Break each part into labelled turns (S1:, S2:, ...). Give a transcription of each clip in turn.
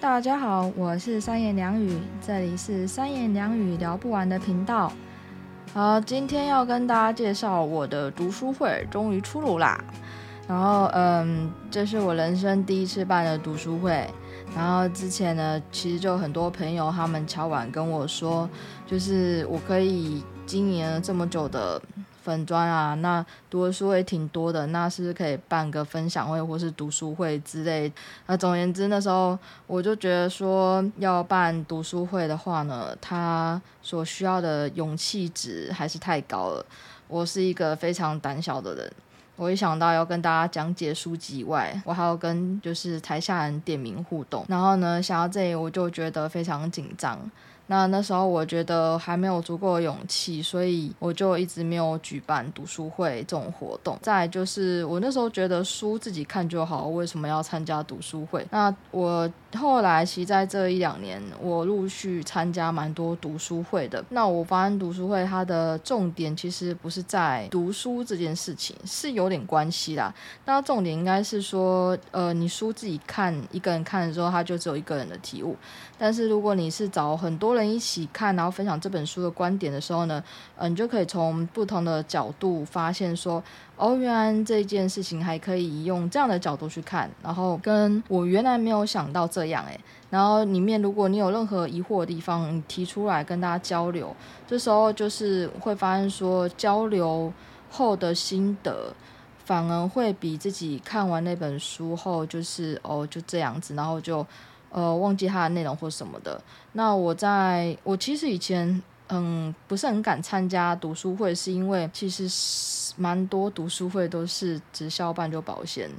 S1: 大家好，我是三言两语，这里是三言两语聊不完的频道。好，今天要跟大家介绍我的读书会终于出炉啦。然后，嗯，这是我人生第一次办的读书会。然后之前呢，其实就很多朋友他们敲碗跟我说，就是我可以经营了这么久的。粉专啊，那读的书也挺多的，那是不是可以办个分享会或是读书会之类？那总而言之，那时候我就觉得说，要办读书会的话呢，它所需要的勇气值还是太高了。我是一个非常胆小的人，我一想到要跟大家讲解书籍以外，我还要跟就是台下人点名互动，然后呢，想到这里我就觉得非常紧张。那那时候我觉得还没有足够的勇气，所以我就一直没有举办读书会这种活动。再就是我那时候觉得书自己看就好，为什么要参加读书会？那我后来其实在这一两年，我陆续参加蛮多读书会的。那我发现读书会它的重点其实不是在读书这件事情，是有点关系啦。那重点应该是说，呃，你书自己看一个人看的时候，它就只有一个人的体悟。但是如果你是找很多跟一起看，然后分享这本书的观点的时候呢，嗯、你就可以从不同的角度发现说，哦，原来这件事情还可以用这样的角度去看，然后跟我原来没有想到这样诶，然后里面如果你有任何疑惑的地方，你提出来跟大家交流，这时候就是会发现说，交流后的心得反而会比自己看完那本书后就是哦就这样子，然后就。呃，忘记它的内容或什么的。那我在我其实以前嗯不是很敢参加读书会，是因为其实蛮多读书会都是直销办就保险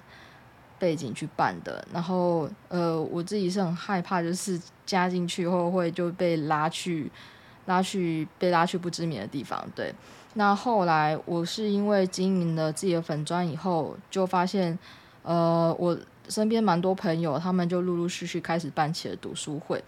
S1: 背景去办的。然后呃，我自己是很害怕，就是加进去后会就被拉去拉去被拉去不知名的地方。对。那后来我是因为经营了自己的粉砖以后，就发现呃我。身边蛮多朋友，他们就陆陆续续开始办起了读书会，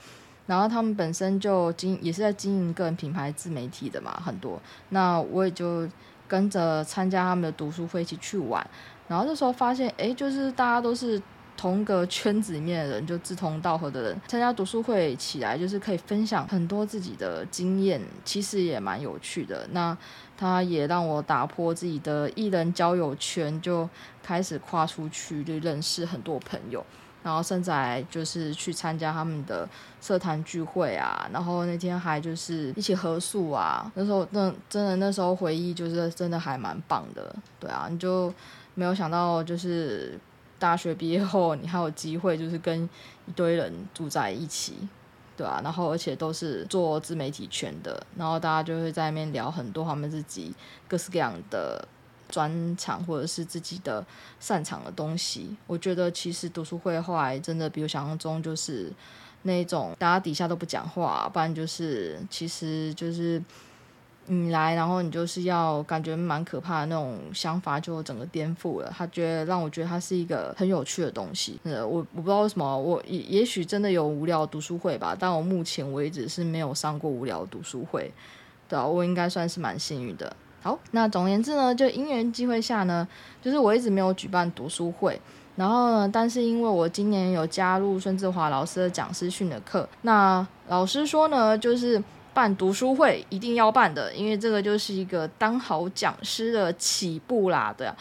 S1: 然后他们本身就经也是在经营个人品牌自媒体的嘛，很多。那我也就跟着参加他们的读书会一起去玩，然后这时候发现，哎，就是大家都是。同个圈子里面的人，就志同道合的人，参加读书会起来，就是可以分享很多自己的经验，其实也蛮有趣的。那他也让我打破自己的艺人交友圈，就开始跨出去，就认识很多朋友，然后甚至还就是去参加他们的社团聚会啊，然后那天还就是一起合宿啊。那时候那真的那时候回忆就是真的还蛮棒的，对啊，你就没有想到就是。大学毕业后，你还有机会就是跟一堆人住在一起，对啊，然后而且都是做自媒体圈的，然后大家就会在那边聊很多他们自己各式各样的专长或者是自己的擅长的东西。我觉得其实读书会后来真的比我想象中就是那种大家底下都不讲话，不然就是其实就是。你来，然后你就是要感觉蛮可怕的那种想法，就整个颠覆了。他觉得让我觉得它是一个很有趣的东西。呃，我我不知道为什么，我也也许真的有无聊读书会吧，但我目前为止是没有上过无聊读书会。对啊，我应该算是蛮幸运的。好，那总而言之呢，就因缘机会下呢，就是我一直没有举办读书会，然后呢，但是因为我今年有加入孙志华老师的讲师训的课，那老师说呢，就是。办读书会一定要办的，因为这个就是一个当好讲师的起步啦，对啊。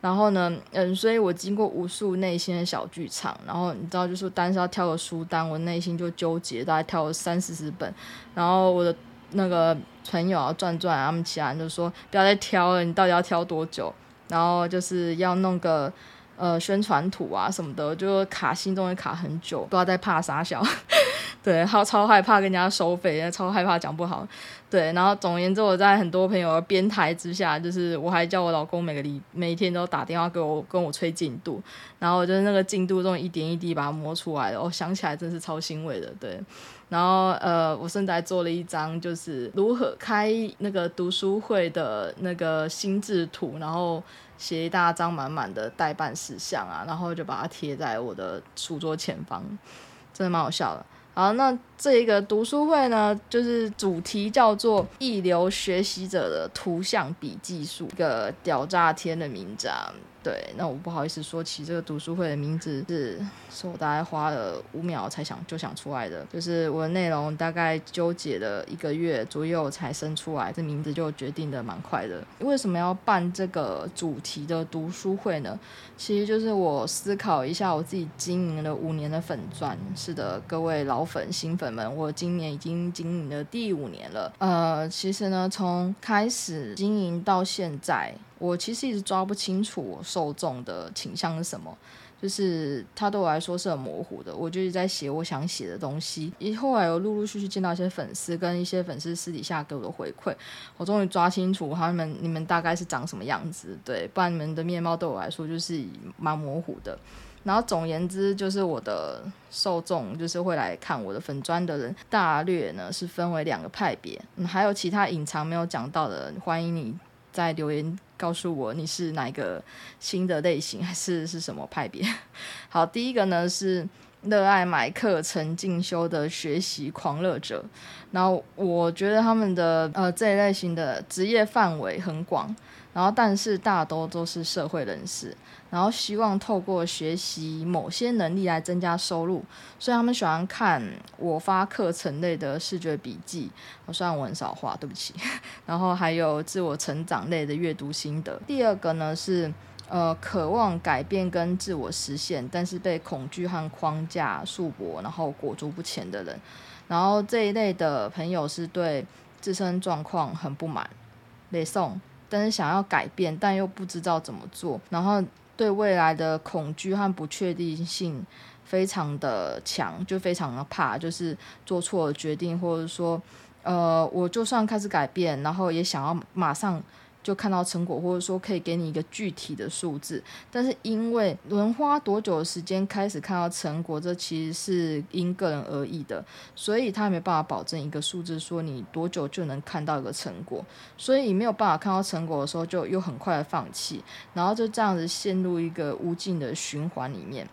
S1: 然后呢，嗯，所以我经过无数内心的小剧场，然后你知道，就是单是要挑个书单，我内心就纠结，大概挑了三四十本。然后我的那个朋友啊，转转，他们其他人就说不要再挑了，你到底要挑多久？然后就是要弄个呃宣传图啊什么的，就卡心中会卡很久，不知道在怕啥小。对，他超害怕跟人家收费，超害怕讲不好。对，然后总而言之，我在很多朋友的编排之下，就是我还叫我老公每个礼每一天都打电话给我，跟我催进度。然后就是那个进度这种一点一滴把它磨出来的，我想起来真是超欣慰的。对，然后呃，我甚至还做了一张就是如何开那个读书会的那个心智图，然后写一大张满满的待办事项啊，然后就把它贴在我的书桌前方，真的蛮好笑的。好，那这一个读书会呢，就是主题叫做“一流学习者的图像笔记术”，一个屌炸天的名字！对，那我不好意思说起这个读书会的名字是，是我大概花了五秒才想就想出来的，就是我的内容大概纠结了一个月左右才生出来，这名字就决定的蛮快的。为什么要办这个主题的读书会呢？其实就是我思考一下我自己经营了五年的粉钻，是的，各位老粉、新粉们，我今年已经经营了第五年了。呃，其实呢，从开始经营到现在。我其实一直抓不清楚我受众的倾向是什么，就是他对我来说是很模糊的。我就一直在写我想写的东西。以后来有陆陆续续见到一些粉丝，跟一些粉丝私底下给我的回馈，我终于抓清楚他们你们大概是长什么样子。对，不然你们的面貌对我来说就是蛮模糊的。然后总言之，就是我的受众就是会来看我的粉专的人，大略呢是分为两个派别。嗯，还有其他隐藏没有讲到的，欢迎你在留言。告诉我你是哪一个新的类型，还是是什么派别？好，第一个呢是热爱买课程进修的学习狂热者，然后我觉得他们的呃这一类型的职业范围很广。然后，但是大多都是社会人士，然后希望透过学习某些能力来增加收入，所以他们喜欢看我发课程类的视觉笔记。我虽然我很少画，对不起。然后还有自我成长类的阅读心得。第二个呢是呃，渴望改变跟自我实现，但是被恐惧和框架束缚，然后裹足不前的人。然后这一类的朋友是对自身状况很不满，背诵。但是想要改变，但又不知道怎么做，然后对未来的恐惧和不确定性非常的强，就非常的怕，就是做错了决定，或者说，呃，我就算开始改变，然后也想要马上。就看到成果，或者说可以给你一个具体的数字，但是因为能花多久的时间开始看到成果，这其实是因个人而异的，所以他没办法保证一个数字，说你多久就能看到一个成果，所以没有办法看到成果的时候，就又很快的放弃，然后就这样子陷入一个无尽的循环里面。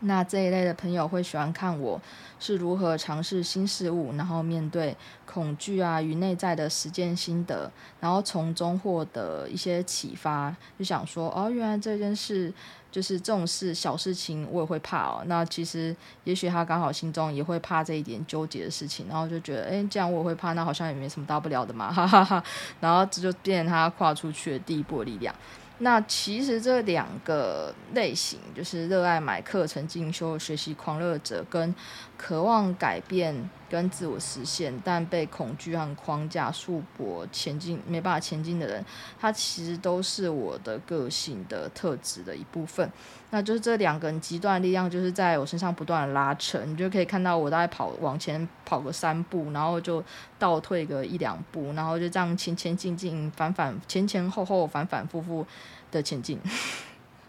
S1: 那这一类的朋友会喜欢看我是如何尝试新事物，然后面对恐惧啊与内在的实践心得，然后从中获得一些启发，就想说哦，原来这件事就是这种事小事情我也会怕哦。那其实也许他刚好心中也会怕这一点纠结的事情，然后就觉得哎，这样我也会怕，那好像也没什么大不了的嘛，哈哈哈。然后这就变成他跨出去的第一步的力量。那其实这两个类型，就是热爱买课程进修、学习狂热者，跟渴望改变跟自我实现，但被恐惧和框架束缚前进没办法前进的人，他其实都是我的个性的特质的一部分。那就是这两个极端力量，就是在我身上不断的拉扯，你就可以看到我大概跑往前跑个三步，然后就倒退个一两步，然后就这样前前进进、反反前前后后、反反复复的前进。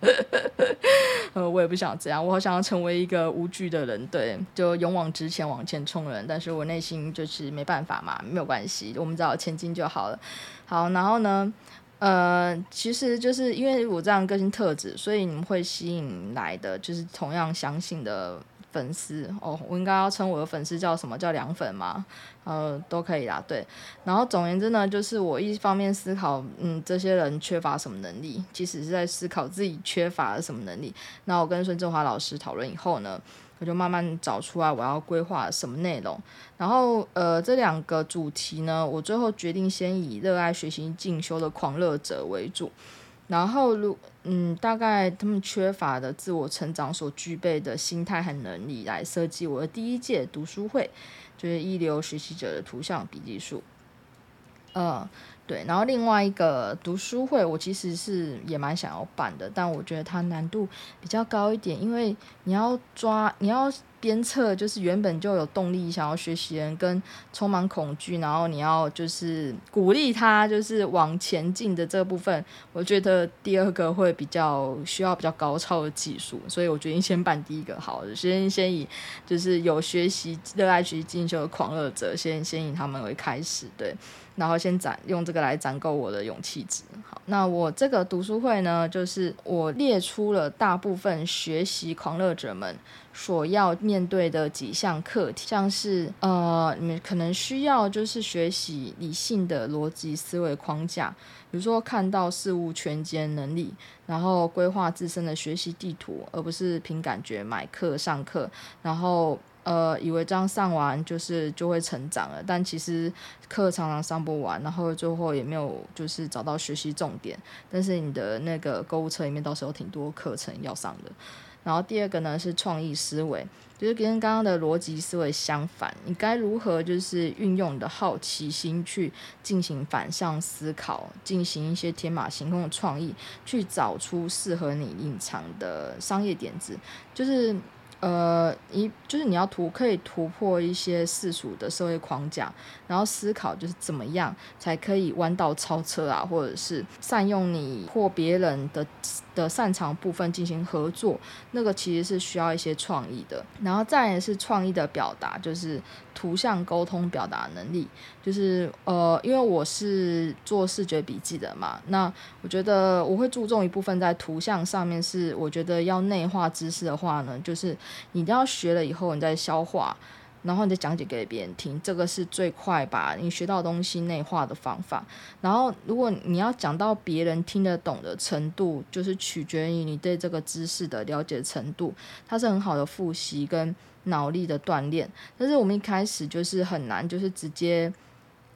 S1: 呃，我也不想这样，我好想要成为一个无惧的人，对，就勇往直前往前冲人。但是我内心就是没办法嘛，没有关系，我们只要前进就好了。好，然后呢，呃，其实就是因为我这样个性特质，所以你们会吸引来的就是同样相信的。粉丝哦，我应该要称我的粉丝叫什么？叫凉粉吗？呃，都可以啦。对，然后总言之呢，就是我一方面思考，嗯，这些人缺乏什么能力，其实是在思考自己缺乏了什么能力。那我跟孙振华老师讨论以后呢，我就慢慢找出来我要规划什么内容。然后呃，这两个主题呢，我最后决定先以热爱学习进修的狂热者为主。然后，如嗯，大概他们缺乏的自我成长所具备的心态和能力，来设计我的第一届读书会，就是一流学习者的图像笔记术。嗯，对。然后另外一个读书会，我其实是也蛮想要办的，但我觉得它难度比较高一点，因为你要抓，你要。鞭策就是原本就有动力想要学习人，跟充满恐惧，然后你要就是鼓励他，就是往前进的这部分，我觉得第二个会比较需要比较高超的技术，所以我决定先办第一个好，先先以就是有学习热爱学习进修的狂热者，先先以他们为开始，对。然后先攒用这个来攒够我的勇气值。好，那我这个读书会呢，就是我列出了大部分学习狂热者们所要面对的几项课题，像是呃，你们可能需要就是学习理性的逻辑思维框架，比如说看到事物全景能力，然后规划自身的学习地图，而不是凭感觉买课上课，然后。呃，以为这样上完就是就会成长了，但其实课常常上不完，然后最后也没有就是找到学习重点。但是你的那个购物车里面到时候挺多课程要上的。然后第二个呢是创意思维，就是跟刚刚的逻辑思维相反，你该如何就是运用你的好奇心去进行反向思考，进行一些天马行空的创意，去找出适合你隐藏的商业点子，就是。呃，一就是你要突可以突破一些世俗的社会框架，然后思考就是怎么样才可以弯道超车啊，或者是善用你或别人的的擅长部分进行合作，那个其实是需要一些创意的。然后再来是创意的表达，就是图像沟通表达能力，就是呃，因为我是做视觉笔记的嘛，那我觉得我会注重一部分在图像上面，是我觉得要内化知识的话呢，就是。你一定要学了以后，你再消化，然后你再讲解给别人听，这个是最快把你学到东西内化的方法。然后，如果你要讲到别人听得懂的程度，就是取决于你对这个知识的了解程度。它是很好的复习跟脑力的锻炼。但是我们一开始就是很难，就是直接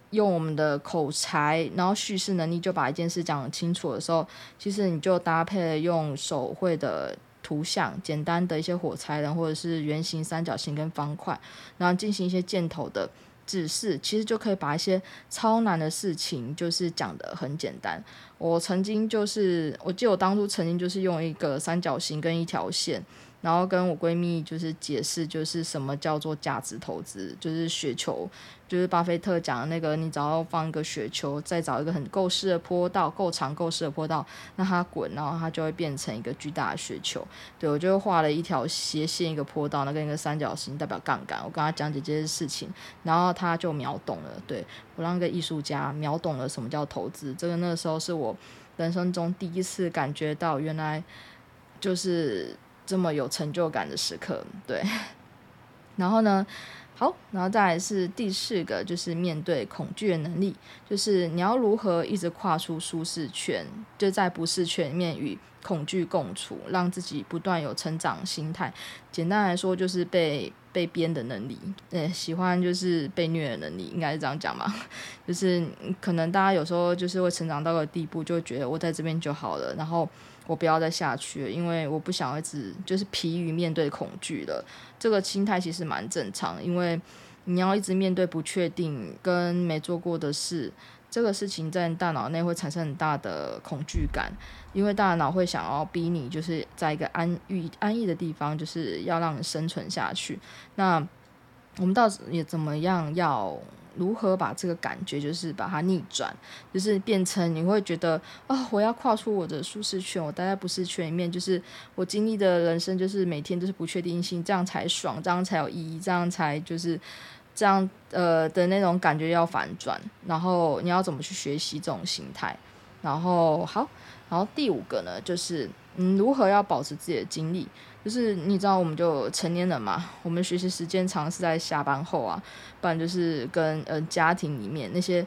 S1: 用我们的口才，然后叙事能力就把一件事讲清楚的时候，其实你就搭配用手绘的。图像简单的一些火柴人，或者是圆形、三角形跟方块，然后进行一些箭头的指示，其实就可以把一些超难的事情就是讲得很简单。我曾经就是，我记得我当初曾经就是用一个三角形跟一条线。然后跟我闺蜜就是解释，就是什么叫做价值投资，就是雪球，就是巴菲特讲的那个，你只要放一个雪球，再找一个很够湿的坡道，够长够湿的坡道，让它滚，然后它就会变成一个巨大的雪球。对，我就画了一条斜线，一个坡道，那跟一个三角形代表杠杆。我跟他讲解这些事情，然后他就秒懂了。对，我让一个艺术家秒懂了什么叫投资。这个那个时候是我人生中第一次感觉到，原来就是。这么有成就感的时刻，对。然后呢，好，然后再来是第四个，就是面对恐惧的能力，就是你要如何一直跨出舒适圈，就在不适圈里面与恐惧共处，让自己不断有成长心态。简单来说，就是被被编的能力，呃，喜欢就是被虐的能力，应该是这样讲吧。就是可能大家有时候就是会成长到个地步，就觉得我在这边就好了，然后。我不要再下去了，因为我不想一直就是疲于面对恐惧了。这个心态其实蛮正常，因为你要一直面对不确定跟没做过的事，这个事情在大脑内会产生很大的恐惧感，因为大脑会想要逼你就是在一个安逸安逸的地方，就是要让你生存下去。那我们到底也怎么样要？如何把这个感觉，就是把它逆转，就是变成你会觉得啊、哦，我要跨出我的舒适圈，我待在不适圈里面，就是我经历的人生，就是每天都是不确定性，这样才爽，这样才有意义，这样才就是这样呃的那种感觉要反转，然后你要怎么去学习这种心态？然后好，然后第五个呢，就是嗯，如何要保持自己的精力。就是你知道，我们就成年人嘛，我们学习时间长是在下班后啊，不然就是跟呃家庭里面那些。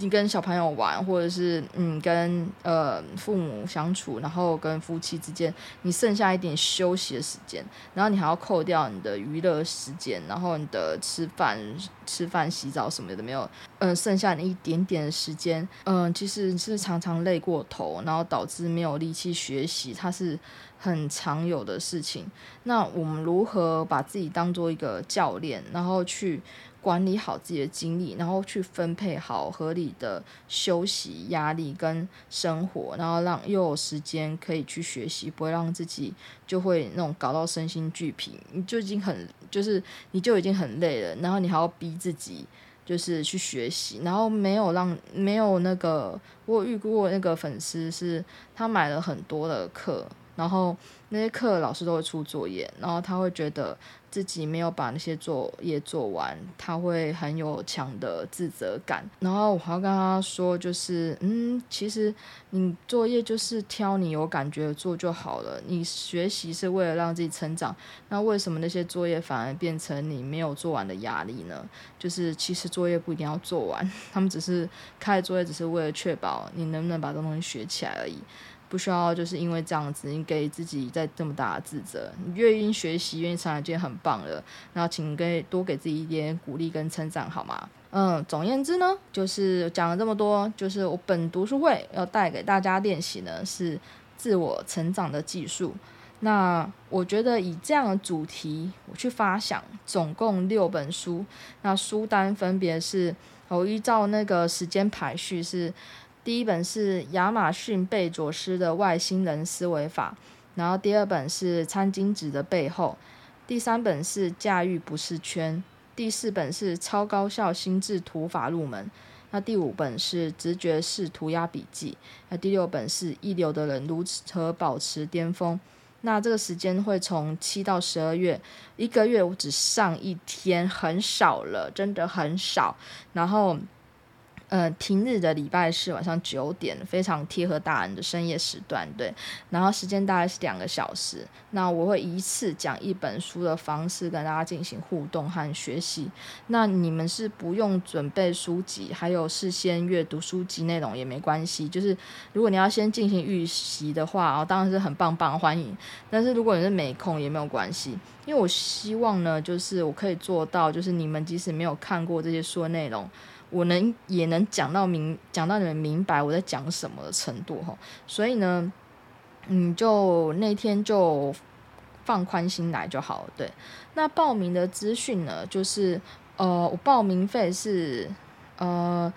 S1: 你跟小朋友玩，或者是嗯跟呃父母相处，然后跟夫妻之间，你剩下一点休息的时间，然后你还要扣掉你的娱乐时间，然后你的吃饭、吃饭、洗澡什么的没有，嗯、剩下你一点点的时间，嗯、其实是常常累过头，然后导致没有力气学习，它是很常有的事情。那我们如何把自己当做一个教练，然后去管理好自己的精力，然后去分配好合理的休息、压力跟生活，然后让又有时间可以去学习，不会让自己就会那种搞到身心俱疲。你就已经很就是你就已经很累了，然后你还要逼自己就是去学习，然后没有让没有那个我遇过那个粉丝是他买了很多的课，然后那些课老师都会出作业，然后他会觉得自己没有把那些作业做完，他会很有强的自责感。然后我还要跟他说，就是嗯，其实你作业就是挑你有感觉做就好了。你学习是为了让自己成长，那为什么那些作业反而变成你没有做完的压力呢？就是其实作业不一定要做完，他们只是开作业，只是为了确保你能不能把这东西学起来而已。不需要，就是因为这样子，你给自己在这么大的自责。你愿意学习，愿意成长，已经很棒了。然后，请给多给自己一点鼓励跟称赞，好吗？嗯，总而言之呢，就是讲了这么多，就是我本读书会要带给大家练习呢，是自我成长的技术。那我觉得以这样的主题，我去发想，总共六本书，那书单分别是，我依照那个时间排序是。第一本是亚马逊贝佐斯的外星人思维法，然后第二本是餐巾纸的背后，第三本是驾驭不适圈，第四本是超高效心智图法入门，那第五本是直觉式涂鸦笔记，那第六本是一流的人如何保持巅峰。那这个时间会从七到十二月，一个月我只上一天，很少了，真的很少。然后。呃，平日的礼拜四晚上九点，非常贴合大人的深夜时段，对。然后时间大概是两个小时。那我会一次讲一本书的方式跟大家进行互动和学习。那你们是不用准备书籍，还有事先阅读书籍内容也没关系。就是如果你要先进行预习的话，哦，当然是很棒棒欢迎。但是如果你是没空也没有关系，因为我希望呢，就是我可以做到，就是你们即使没有看过这些书的内容。我能也能讲到明，讲到你们明白我在讲什么的程度哈，所以呢，嗯，就那天就放宽心来就好了。对，那报名的资讯呢，就是呃，我报名费是呃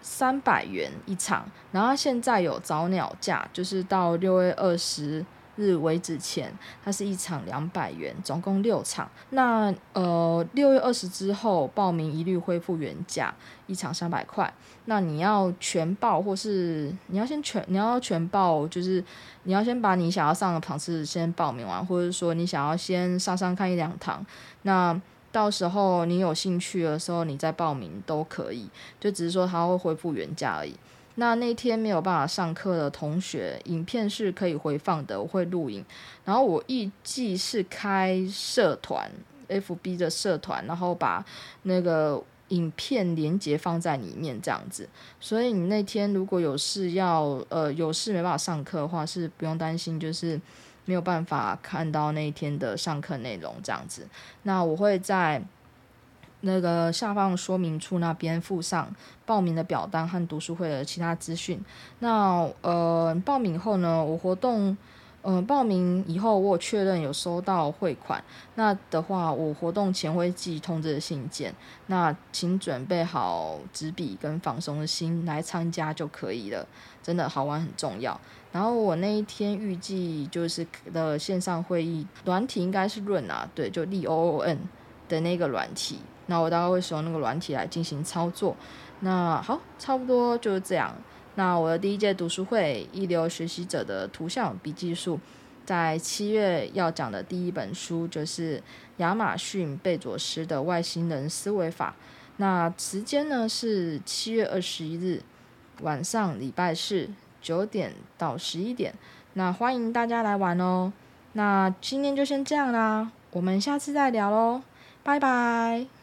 S1: 三百元一场，然后现在有早鸟价，就是到六月二十日为止前，它是一场两百元，总共六场。那呃，六月二十之后报名一律恢复原价，一场三百块。那你要全报，或是你要先全，你要全报，就是你要先把你想要上的堂次先报名完，或者说你想要先上上看一两堂，那到时候你有兴趣的时候你再报名都可以，就只是说它会恢复原价而已。那那天没有办法上课的同学，影片是可以回放的，我会录影。然后我预计是开社团，FB 的社团，然后把那个影片连接放在里面这样子。所以你那天如果有事要，呃，有事没办法上课的话，是不用担心，就是没有办法看到那一天的上课内容这样子。那我会在。那个下方说明处那边附上报名的表单和读书会的其他资讯。那呃，报名后呢，我活动，呃，报名以后我确认有收到汇款，那的话我活动前会寄通知的信件。那请准备好纸笔跟放松的心来参加就可以了，真的好玩很重要。然后我那一天预计就是的线上会议软体应该是润啊，对，就 L O O N 的那个软体。那我大概会使用那个软体来进行操作。那好，差不多就是这样。那我的第一届读书会一流学习者的图像笔记术，在七月要讲的第一本书就是亚马逊贝佐斯的外星人思维法。那时间呢是七月二十一日晚上礼拜四九点到十一点。那欢迎大家来玩哦。那今天就先这样啦，我们下次再聊喽，拜拜。